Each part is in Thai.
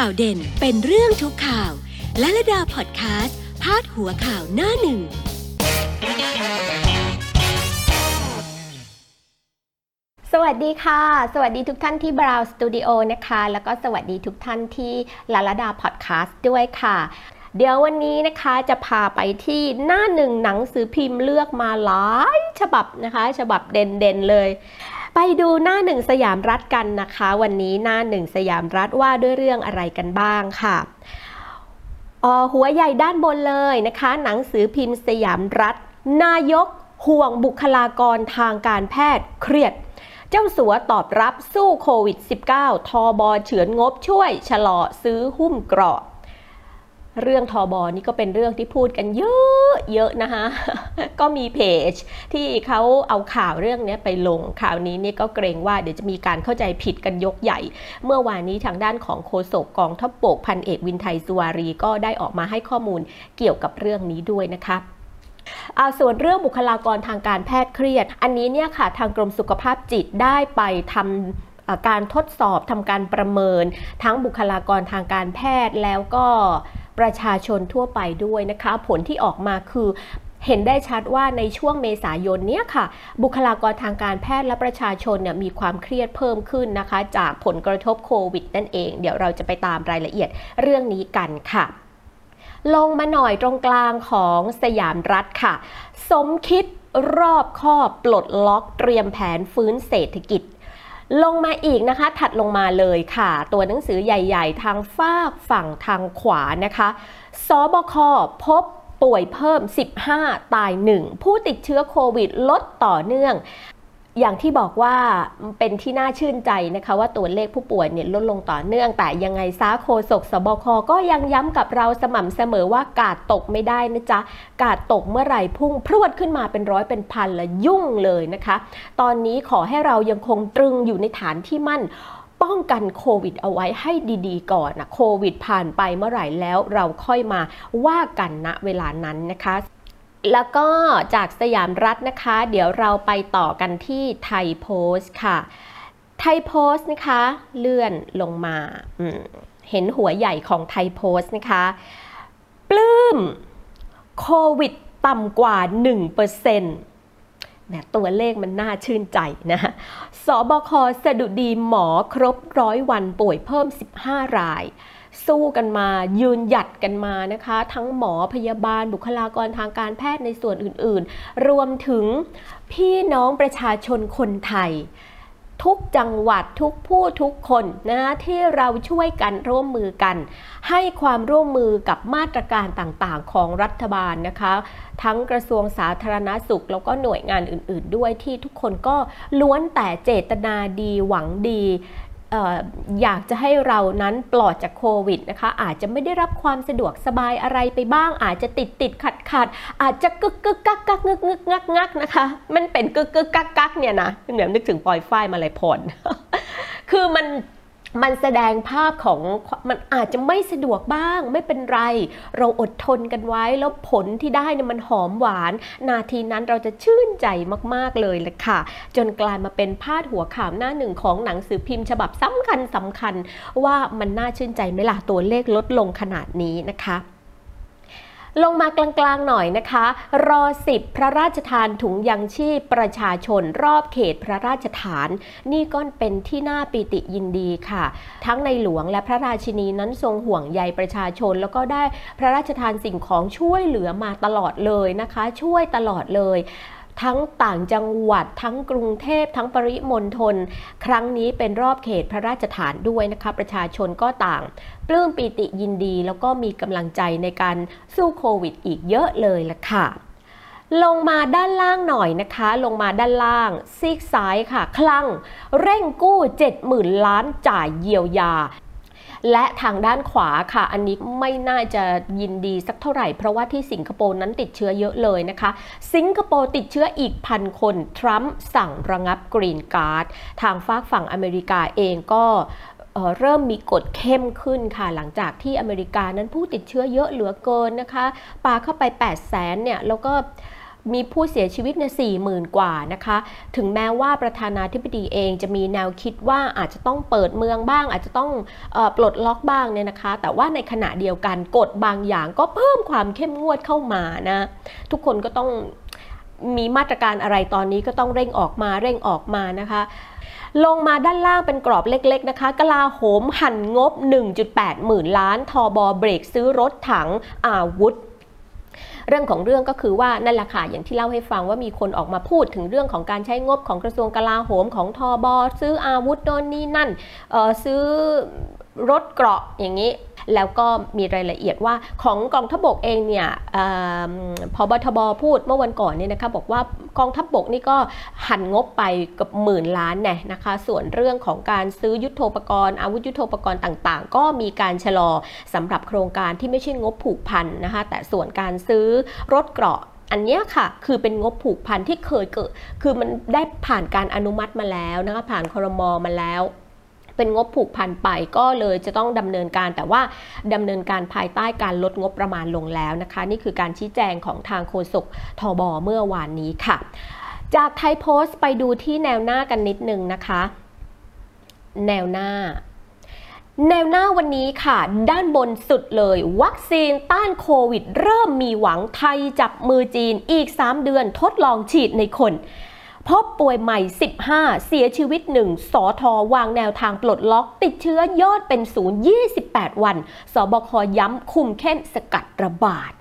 ข่าวเด่นเป็นเรื่องทุกข่าว และระดาพอดแคสต์พาดหัวข่าวหน้าหนึ่ง สวัสดีค่ะ สวัสดีทุกท่านที่ Brown Studio นะคะ แล้วก็สวัสดีทุกท่านที่ลาลาดาพอดแคสต์ด้วยค่ะเดี๋ยววันนี้นะคะจะพาไปที่หน้าหนึ่งหนังสือพิมพ์เลือกมาหลายฉบับนะคะ ฉบับเด่นๆเลย ไปดูหน้าหนึ่งสยามรัฐกันนะคะ วันนี้หน้าหนึ่งสยามรัฐว่าด้วยเรื่องอะไรกันบ้างค่ะออหัวใหญ่ด้านบนเลยนะคะ หนังสือพิมพ์สยามรัฐ นายกห่วงบุคลากรทางการแพทย์เครียด เจ้าสัวตอบรับสู้โควิด -19 ทอบอเฉือนงบช่วย ชะลอซื้อหุ้มเกราะ เรื่องทอบอนี่ก็เป็นเรื่องที่พูดกันเยอะเยอะนะคะก็มีเพจที่เขาเอาข่าวเรื่องนี้ไปลงข่าวนี้นี่ก็เกรงว่าเดี๋ยวจะมีการเข้าใจผิดกันยกใหญ่ เมื่อวานนี้ทางด้านของโฆษกกองทัพบกพันเอกวินไทยสุวารีก็ได้ออกมาให้ข้อมูลเกี่ยวกับเรื่องนี้ด้วยนะคะเอาส่วนเรื่องบุคลากรทางการแพทย์เครียด อันนี้เนี่ยค่ะทางกรมสุขภาพจิตได้ไปทำการทดสอบทำการประเมิน ทั้งบุคลากรทางการแพทย์แล้วก็ ประชาชนทั่วไปด้วยนะคะ ผลที่ออกมาคือเห็นได้ชัดว่าในช่วงเมษายนเนี้ยค่ะ บุคลากรทางการแพทย์และประชาชนเนี่ยมีความเครียดเพิ่มขึ้นนะคะ จากผลกระทบโควิดนั่นเอง เดี๋ยวเราจะไปตามรายละเอียดเรื่องนี้กันค่ะลงมาหน่อยตรงกลางของสยามรัฐค่ะ สมคิดรอบคอบปลดล็อกเตรียมแผนฟื้นเศรษฐกิจ ลงมาอีกนะคะ ถัดลงมาเลยค่ะ ตัวหนังสือใหญ่ๆ ทางฝากฝั่งทางขวานะคะสบคพบป่วยเพิ่ม 15 ตาย 1 ผู้ติดเชื้อโควิดลดต่อเนื่อง อย่างที่บอกว่าเป็นที่น่าชื่นใจนะคะ ว่าตัวเลขผู้ป่วยเนี่ยลดลงต่อเนื่อง แต่ยังไงซาโคศกสบคก็ยังย้ำกับเราสม่ำเสมอว่ากาดตกไม่ได้นะจ๊ะ กาดตกเมื่อไหร่พุ่งพรวดขึ้นมาเป็นร้อยเป็นพันละยุ่งเลยนะคะ ตอนนี้ขอให้เรายังคงตรึงอยู่ในฐานที่มั่นป้องกันโควิดเอาไว้ให้ดีๆ ก่อนนะโควิดผ่านไปเมื่อไหร่แล้วเราค่อยมาว่ากันณเวลานั้นนะคะ แล้วก็จากสยามรัฐนะคะ เดี๋ยวเราไปต่อกันที่ไทยโพสต์ค่ะ ไทยโพสต์นะคะ เลื่อนลงมา เห็นหัวใหญ่ของไทยโพสต์นะคะ ปลื้มโควิดต่ำกว่า 1%แหมตัวเลขมันน่าชื่นใจนะสบคสะดุดีหมอครบร้อยวันป่วยเพิ่ม 15 ราย สู้กันมา ยืนหยัดกันมานะคะ ทั้งหมอพยาบาลบุคลากรทางการแพทย์ในส่วนอื่นๆ รวมถึงพี่น้องประชาชนคนไทย ทุกจังหวัดทุกผู้ทุกคนนะที่เราช่วยกันร่วมมือกัน ให้ความร่วมมือกับมาตรการต่างๆ ของรัฐบาลนะคะ ทั้งกระทรวงสาธารณาสุข แล้วก็หน่วยงานอื่น ๆ ด้วยที่ทุกคนก็ล้วนแต่เจตนาดีหวังดี อยากจะให้เรานั้นปลอดจากโควิดนะคะอาจจะไม่ได้รับความสะดวกสบายอะไรไปบ้าง อาจจะติดติดขัดขัดอาจจะกึกกึกกักกักงึกงึกงักงักนะคะ มันเป็นกึกกึกกักกักเนี่ยนะเหมือนนึกถึงปอยฝ้ายมาเลายพรคือมัน มันแสดงภาพของมันอาจจะไม่สะดวกบ้าง ไม่เป็นไร เราอดทนกันไว้แล้วผลที่ได้เนี่ยมันหอมหวาน นาทีนั้นเราจะชื่นใจมากๆเลยแหละค่ะ จนกลายมาเป็นพาดหัวข่าวหน้าหนึ่งของหนังสือพิมพ์ฉบับสำคัญสำคัญ ว่ามันน่าชื่นใจไหมล่ะตัวเลขลดลงขนาดนี้นะคะ ลงมากลางๆหน่อยนะคะ รอสิบพระราชทานถุงยังชีพประชาชนรอบเขตพระราชฐาน นี่ก็เป็นที่น่าปิติยินดีค่ะ ทั้งในหลวงและพระราชินีนั้นทรงห่วงใยประชาชน แล้วก็ได้พระราชทานสิ่งของช่วยเหลือมาตลอดเลยนะคะ ช่วยตลอดเลย ทั้งต่างจังหวัดทั้งกรุงเทพทั้งปริมณฑลครั้งนี้เป็นรอบเขตพระราชฐานด้วยนะคะ ประชาชนก็ต่าง ปลื้มปีติยินดี แล้วก็มีกำลังใจในการสู้โควิดอีกเยอะเลยล่ะค่ะลงมาด้านล่างหน่อยนะคะ ลงมาด้านล่างซีกซ้ายค่ะ คลัง เร่งกู้ 70,000 ล้านจ่ายเยียวยา และทางด้านขวาค่ะ อันนี้ไม่น่าจะยินดีสักเท่าไหร่ เพราะว่าที่สิงคโปร์นั้นติดเชื้อเยอะเลยนะคะ สิงคโปร์ติดเชื้ออีกพันคน ทรัมป์สั่งระงับกรีนการ์ด ทางฝากฝั่งอเมริกาเองก็เริ่มมีกฎเข้มขึ้นค่ะ หลังจากที่อเมริกานั้นผู้ติดเชื้อเยอะเหลือเกินนะคะ ปาเข้าไป 8 0 0แสนเนี่ย แล้วก็ มีผู้เสียชีวิตในสี่หมื่นกว่านะคะ ถึงแม้ว่าประธานาธิบดีเองจะมีแนวคิดว่าอาจจะต้องเปิดเมืองบ้าง อาจจะต้องออปลดล็อกบ้างเนี่ยนะคะ แต่ว่าในขณะเดียวกันกฎบางอย่างก็เพิ่มความเข้มงวดเข้ามานะ ทุกคนก็ต้องมีมาตรการอะไรตอนนี้ก็ต้องเร่งออกมาเร่งออกมานะคะลงมาด้านล่างเป็นกรอบเล็กๆนะคะกลาโหมหั่นงบ 1.8 หมื่นล้าน ทอบอเบรกซื้อรถถังอาวุธ เรื่องของเรื่องก็คือว่านั่นแหละค่ะอย่างที่เล่าให้ฟังว่ามีคนออกมาพูดถึงเรื่องของการใช้งบของกระทรวงกลาโหมของทอบอซื้ออาวุธโน่นนี่นั่นซื้อรถเกราะอย่างนี้ แล้วก็มีรายละเอียดว่าของกองทัพบกเองเนี่ยเออพบทบพูดเมื่อวันก่อนเนี่ยนะคะบอกว่ากองทัพบกนี่ก็หันงบไปกับหมื่นล้านแน่นะคะ ส่วนเรื่องของการซื้อยุทโธปกรณ์อาวุธยุทโธปกรณ์ต่างๆ ก็มีการชะลอสำหรับโครงการที่ไม่ใช่งบผูกพันนะคะ แต่ส่วนการซื้อรถเกราะอันนี้ค่ะคือเป็นงบผูกพันที่เคยเกิด คือมันได้ผ่านการอนุมัติมาแล้วนะคะผ่านครมมาแล้ว เป็นงบผูกพันไปก็เลยจะต้องดำเนินการ แต่ว่าดำเนินการภายใต้การลดงบประมาณลงแล้วนะคะ นี่คือการชี้แจงของทางโฆษกทบเมื่อวานนี้ค่ะ จากไทยโพสต์ไปดูที่แนวหน้ากันนิดนึงนะคะ แนวหน้าแนวหน้าวันนี้ค่ะ ด้านบนสุดเลย วัคซีนต้านโควิด เริ่มมีหวังไทยจับมือจีนอีก 3 เดือนทดลองฉีดในคน พบป่วยใหม่ 15 เสียชีวิต 1 สอทอวางแนวทางปลดล็อกติดเชื้อยอดเป็นศูนย์28 วัน สบคย้ำคุมเข้มสกัดระบาด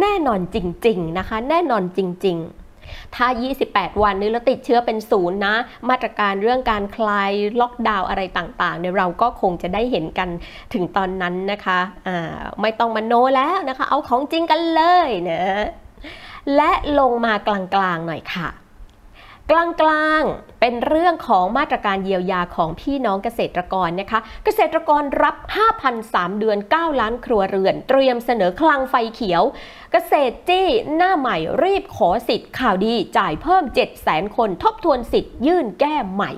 แน่นอนจริง ๆ นะคะ แน่นอนจริง ๆถ้า 28 วันนี้แล้วติดเชื้อเป็นศูนย์นะ มาตรการเรื่องการคลายล็อกดาวน์อะไรต่างๆเนี่ยเราก็คงจะได้เห็นกันถึงตอนนั้นนะคะไม่ต้องมาโนแล้วนะคะ เอาของจริงกันเลยนะ และลงมากลางๆหน่อยค่ะ กลางๆ เป็นเรื่องของมาตรการเยียวยาของพี่น้องเกษตรกรนะคะ เกษตรกรรับ 5,003 เดือน 9 ล้านครัวเรือน เตรียมเสนอคลังไฟเขียว เกษตรจี้หน้าใหม่รีบขอสิทธิ์ข่าวดีจ่ายเพิ่ม 700,000 คนทบทวนสิทธิ์ยื่นแก้ใหม่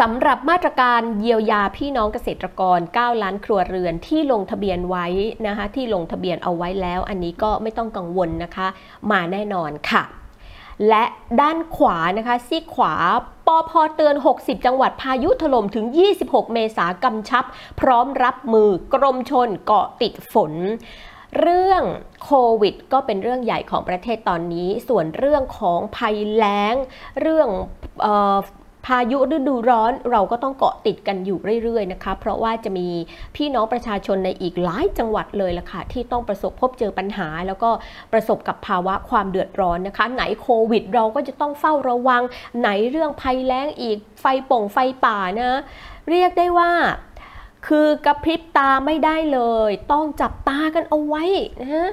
สำหรับมาตรการเยียวยาพี่น้องเกษตรกร 9 ล้านครัวเรือนที่ลงทะเบียนไว้นะคะที่ลงทะเบียนเอาไว้แล้ว อันนี้ก็ไม่ต้องกังวลนะคะ มาแน่นอนค่ะ และด้านขวานะคะซีขวาปอพอเตือน 60 จังหวัดพายุถล่มถึง 26 เมษากำชับ พร้อมรับมือกรมชนเกาะติดฝนเรื่องโควิดก็เป็นเรื่องใหญ่ของประเทศตอนนี้ ส่วนเรื่องของภัยแล้ง เรื่องออ พายุฤดูร้อนเราก็ต้องเกาะติดกันอยู่เรื่อยๆนะคะ เพราะว่าจะมีพี่น้องประชาชนในอีกหลายจังหวัดเลยล่ะค่ะ ที่ต้องประสบพบเจอปัญหา แล้วก็ประสบกับภาวะความเดือดร้อนนะคะ ไหนโควิด เราก็จะต้องเฝ้าระวัง ไหนเรื่องภัยแล้งอีกไฟป่งไฟป่านะเรียกได้ว่าคือกระพริบตาไม่ได้เลย ต้องจับตากันเอาไว้นะ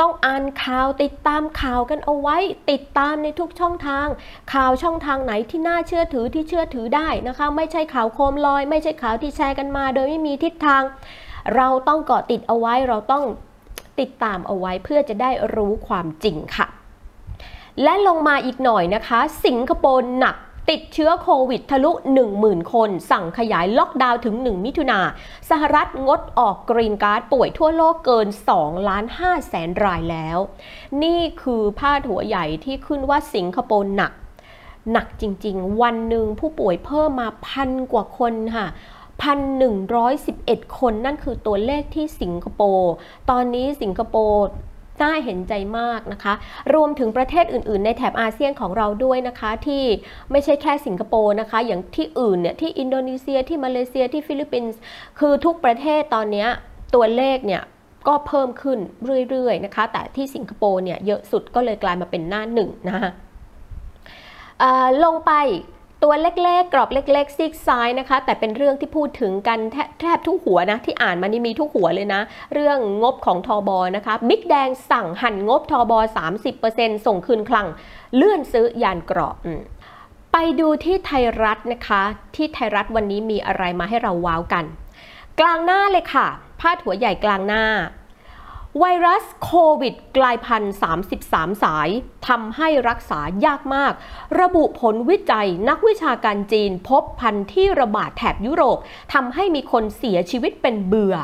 ต้องอ่านข่าวติดตามข่าวกันเอาไว้ ติดตามในทุกช่องทาง ข่าวช่องทางไหนที่น่าเชื่อถือที่เชื่อถือได้นะคะ ไม่ใช่ข่าวโคมลอย ไม่ใช่ข่าวที่แชร์กันมา โดยไม่มีทิศทาง เราต้องเกาะติดเอาไว้เราต้องติดตามเอาไว้เพื่อจะได้รู้ความจริงค่ะ และลงมาอีกหน่อยนะคะ สิงคโปร์หนัก ติดเชื้อโควิดทะลุ 10,000 คน สั่งขยายล็อกดาวน์ถึง 1 มิถุนาสหรัฐงดออกกรีนการ์ดป่วยทั่วโลกเกิน 2 ล้าน5แสนรายแล้ว นี่คือพาดหัวใหญ่ที่ขึ้นว่าสิงคโปร์หนัก หนักจริงๆ วันหนึ่งผู้ป่วยเพิ่มมาพันกว่าคนค่ะ1,111 คนนั่นคือตัวเลขที่สิงคโปร์ ตอนนี้สิงคโปร์ น่าเห็นใจมากนะคะ รวมถึงประเทศอื่น ๆ ในแถบอาเซียนของเราด้วยนะคะ ที่ไม่ใช่แค่สิงคโปร์นะคะ อย่างที่อื่นเนี่ยที่อินโดนีเซียที่มาเลเซียที่ฟิลิปปินส์คือทุกประเทศตอนนี้ตัวเลขเนี่ยก็เพิ่มขึ้นเรื่อย ๆ นะคะ แต่ที่สิงคโปร์เนี่ยเยอะสุดก็เลยกลายมาเป็นหน้าหนึ่งนะคะลงไป ตัวเล็กๆ กรอบเล็ก ๆ ซีกซ้ายนะคะ แต่เป็นเรื่องที่พูดถึงกันแทแทบทุกหัวนะ ที่อ่านมานี่มีทุกหัวเลยนะ เรื่องงบของทอบอนะคะ บิ๊กแดงสั่งหั่นงบทอบอ30%ส่งคืนคลัง เลื่อนซื้อยานเกราะอืมไปดูที่ไทยรัฐนะคะ ที่ไทยรัฐวันนี้มีอะไรมาให้เราว้าวกัน กลางหน้าเลยค่ะพาดหัวใหญ่กลางหน้า ไวรัสโควิดกลายพันธุ์ 33 สายทำให้รักษายากมาก ระบุผลวิจัยนักวิชาการจีนพบพันธุ์ที่ระบาดแถบยุโรปทำให้มีคนเสียชีวิตเป็นเบื่อ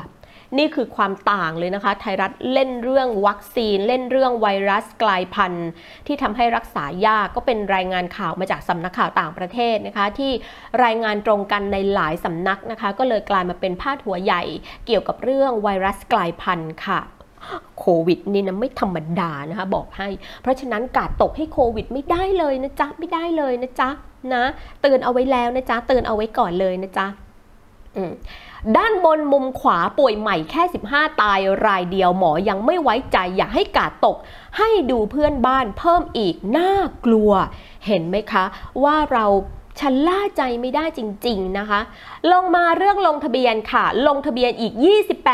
นี่คือความต่างเลยนะคะ ไทยรัฐเล่นเรื่องวัคซีน เล่นเรื่องไวรัสกลายพันธุ์ ที่ทำให้รักษายากก็เป็นรายงานข่าวมาจากสำนักข่าวต่างประเทศนะคะ ที่รายงานตรงกันในหลายสำนักนะคะ ก็เลยกลายมาเป็นพาดหัวใหญ่ เกี่ยวกับเรื่องไวรัสกลายพันธุ์ค่ะ โควิดนี่นะไม่ธรรมดานะคะบอกให้ เพราะฉะนั้นกาดตกให้โควิดไม่ได้เลยนะจ๊ะไม่ได้เลยนะจ๊ะนะเตือนเอาไว้แล้วนะจ๊ะเตือนเอาไว้ก่อนเลยนะจ๊ะด้านบนมุมขวาป่วยใหม่แค่ 15 ตายรายเดียวหมอยังไม่ไว้ใจอย่าให้กาดตก ให้ดูเพื่อนบ้านเพิ่มอีกน่ากลัว เห็นไหมคะ ว่าเรา ชะล่าใจไม่ได้จริง ๆ นะคะ ลงมาเรื่องลงทะเบียนค่ะ ลงทะเบียนอีก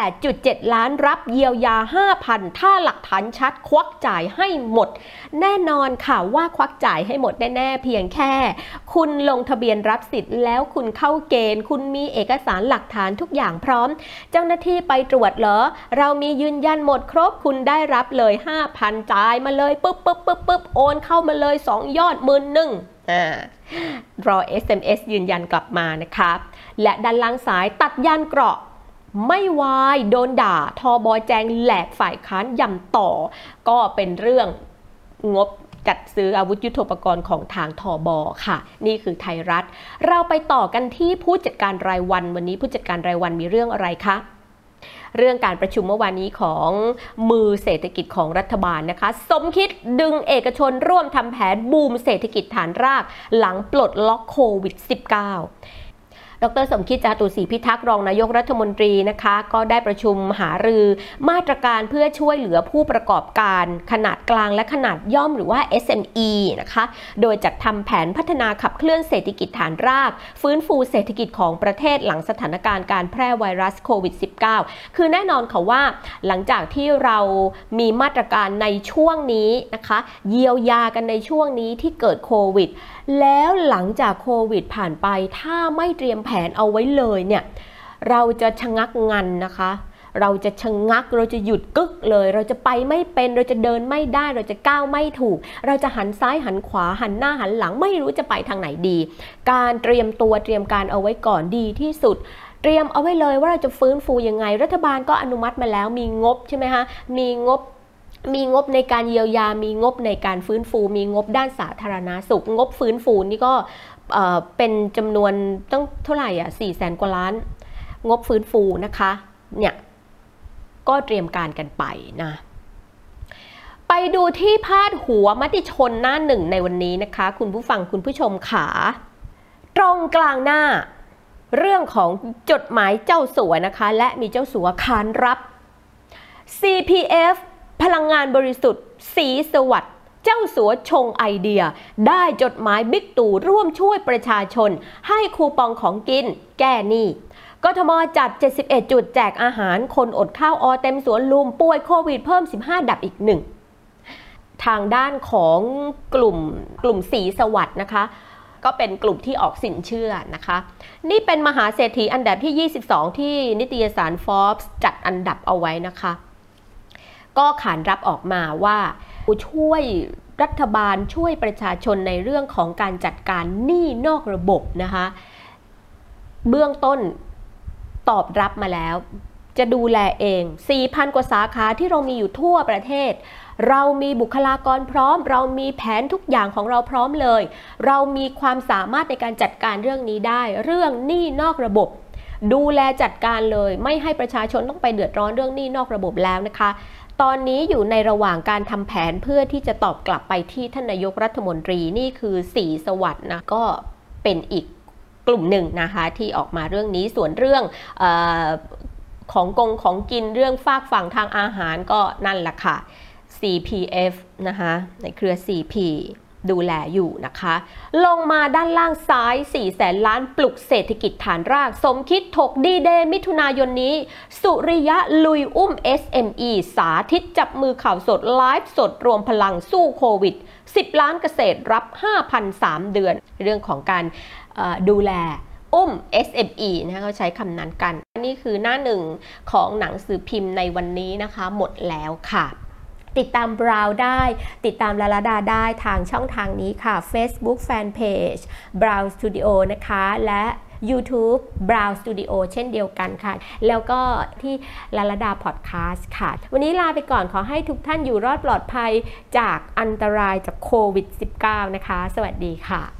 28.7 ล้านรับเยียวยา 5,000 ถ้าหลักฐานชัดควักจ่ายให้หมด แน่นอนค่ะว่าควักจ่ายให้หมดแน่ ๆ เพียงแค่ คุณลงทะเบียนรับสิทธิ์แล้วคุณเข้าเกณฑ์ คุณมีเอกสารหลักฐานทุกอย่างพร้อม เจ้าหน้าที่ไปตรวจเหรอ เรามียืนยันหมดครบ คุณได้รับเลย 5,000จ่ายมาเลยปุ๊บปุ๊บปุ๊บปุ๊บโอนเข้ามาเลย 2 ยอดหมื่นหนึ่งรอ SMS ยืนยันกลับมานะคะและด้านล่างซ้ายตัดยานเกราะไม่วายโดนด่า ทอบอแจงแหลกฝ่ายค้านยำต่อ ก็เป็นเรื่องงบจัดซื้ออาวุธยุโทโธปกรณ์ของทางทอบอค่ะ นี่คือไทยรัฐ เราไปต่อกันที่ผู้จัดการรายวันวันนี้ผู้จัดการรายวันมีเรื่องอะไรคะ เรื่องการประชุมเมื่อวานนี้ของมือเศรษฐกิจของรัฐบาลนะคะ สมคิดดึงเอกชนร่วมทำแผนบูมเศรษฐกิจฐานราก หลังปลดล็อกโควิด -19 ดรสมคิดจาตุศรีพิทักษ์รองนายกรัฐมนตรีนะคะ ก็ได้ประชุมหารือมาตรการเพื่อช่วยเหลือผู้ประกอบการขนาดกลางและขนาดย่อมหรือว่า SME นะคะ โดยจัดทำแผนพัฒนาขับเคลื่อนเศรษฐกิจฐานราก ฟื้นฟูเศรษฐกิจของประเทศหลังสถานการณ์การแพร่ไวรัสโควิด -19 คือแน่นอนค่ะว่าหลังจากที่เรามีมาตรการในช่วงนี้นะคะ เยียวยากันในช่วงนี้ที่เกิดโควิด แล้วหลังจากโควิดผ่านไปถ้าไม่เตรียมแผผนเอาไว้เลยเนี่ยเราจะชะงักงันนะคะ เราจะชะงักเราจะหยุดกึกเลย เราจะไปไม่เป็นเราจะเดินไม่ได้ เราจะก้าวไม่ถูก เราจะหันซ้ายหันขวาหันหน้าหันหลังไม่รู้จะไปทางไหนดี การเตรียมตัวเตรียมการเอาไว้ก่อนดีที่สุดเตรียมเอาไว้เลยว่าเราจะฟื้นฟูยังไง รัฐบาลก็อนุมัติมาแล้วมีงบใช่ไหมคะมีงบ มีงบในการเยียวยา มีงบในการฟื้นฟู มีงบด้านสาธารณาสุข งบฟื้นฟูนี่ก็เป็นจำนวนต้องเท่าไหร่อะสี่แสนกว่าล้าน งบฟื้นฟูนะคะ เนี่ย ก็เตรียมการกันไปนะ ไปดูที่พาดหัวมติชนหน้าหนึ่งในวันนี้นะคะ คุณผู้ฟังคุณผู้ชมขา ตรงกลางหน้า เรื่องของจดหมายเจ้าสัวนะคะ และมีเจ้าสัวขานรับ CPF พลังงานบริสุทธิ์ สีสวัสดิ์เจ้าสัวชงไอเดีย ได้จดหมายบิ๊กตู่ร่วมช่วยประชาชน ให้คูปองของกิน แก้หนี้กทมจัด 71 จุดแจกอาหารคนอดข้าวออเต็มสวนลุมป่วยโควิดเพิ่ม 15 ดับอีกหนึ่งทางด้านของกลุ่มกลุ่มสีสวัสด์นะคะ ก็เป็นกลุ่มที่ออกสินเชื่อนะคะ นี่เป็นมหาเศรษฐีอันดับที่ 22 ที่นิตยสาร Forbes จัดอันดับเอาไว้นะคะ ก็ขานรับออกมาว่าช่วยรัฐบาลช่วยประชาชนในเรื่องของการจัดการหนี้นอกระบบนะคะเบื้องต้นตอบรับมาแล้ว จะดูแลเอง 4,000 กว่าสาขาที่เรามีอยู่ทั่วประเทศ เรามีบุคลากรพร้อม เรามีแผนทุกอย่างของเราพร้อมเลย เรามีความสามารถในการจัดการเรื่องนี้ได้ เรื่องหนี้นอกระบบ ดูแลจัดการเลย ไม่ให้ประชาชนต้องไปเดือดร้อนเรื่องหนี้นอกระบบแล้วนะคะ ตอนนี้อยู่ในระหว่างการทำแผนเพื่อที่จะตอบกลับไปที่ท่านนายกรัฐมนตรีนี่คือสีสวัสด์นะก็เป็นอีกกลุ่มหนึ่งนะคะที่ออกมาเรื่องนี้ส่วนเรื่องออของกงของกินเรื่องฝากฝั่งทางอาหารก็นั่นแหละค่ะ CPF นะคะในเครือ CP ดูแลอยู่นะคะ ลงมาด้านล่างซ้าย4แสนล้านปลุกเศรษฐกิจฐานราก สมคิดถกดีเดย์มิถุนายนนี้ สุริยะลุยอุ้ม SME สาธิตจับมือข่าวสด ไลฟ์สดรวมพลังสู้โควิด 10 ล้านเกษตรรับ 5,003 เดือน เรื่องของการดูแลอุ้ม SME นะคะเขาใช้คำนั้นกัน นี่คือหน้าหนึ่งของหนังสือพิมพ์ในวันนี้นะคะ หมดแล้วค่ะ ติดตามบราวได้ ติดตามลาลาดาได้ทางช่องทางนี้ค่ะ Facebook Fanpage Brow Studio นะคะ และ YouTube Brow Studio เช่นเดียวกันค่ะ แล้วก็ที่ลาลาดาพอดแคสต์ค่ะ วันนี้ลาไปก่อนขอให้ทุกท่านอยู่รอดปลอดภัยจากอันตรายจากโควิด -19 นะคะ สวัสดีค่ะ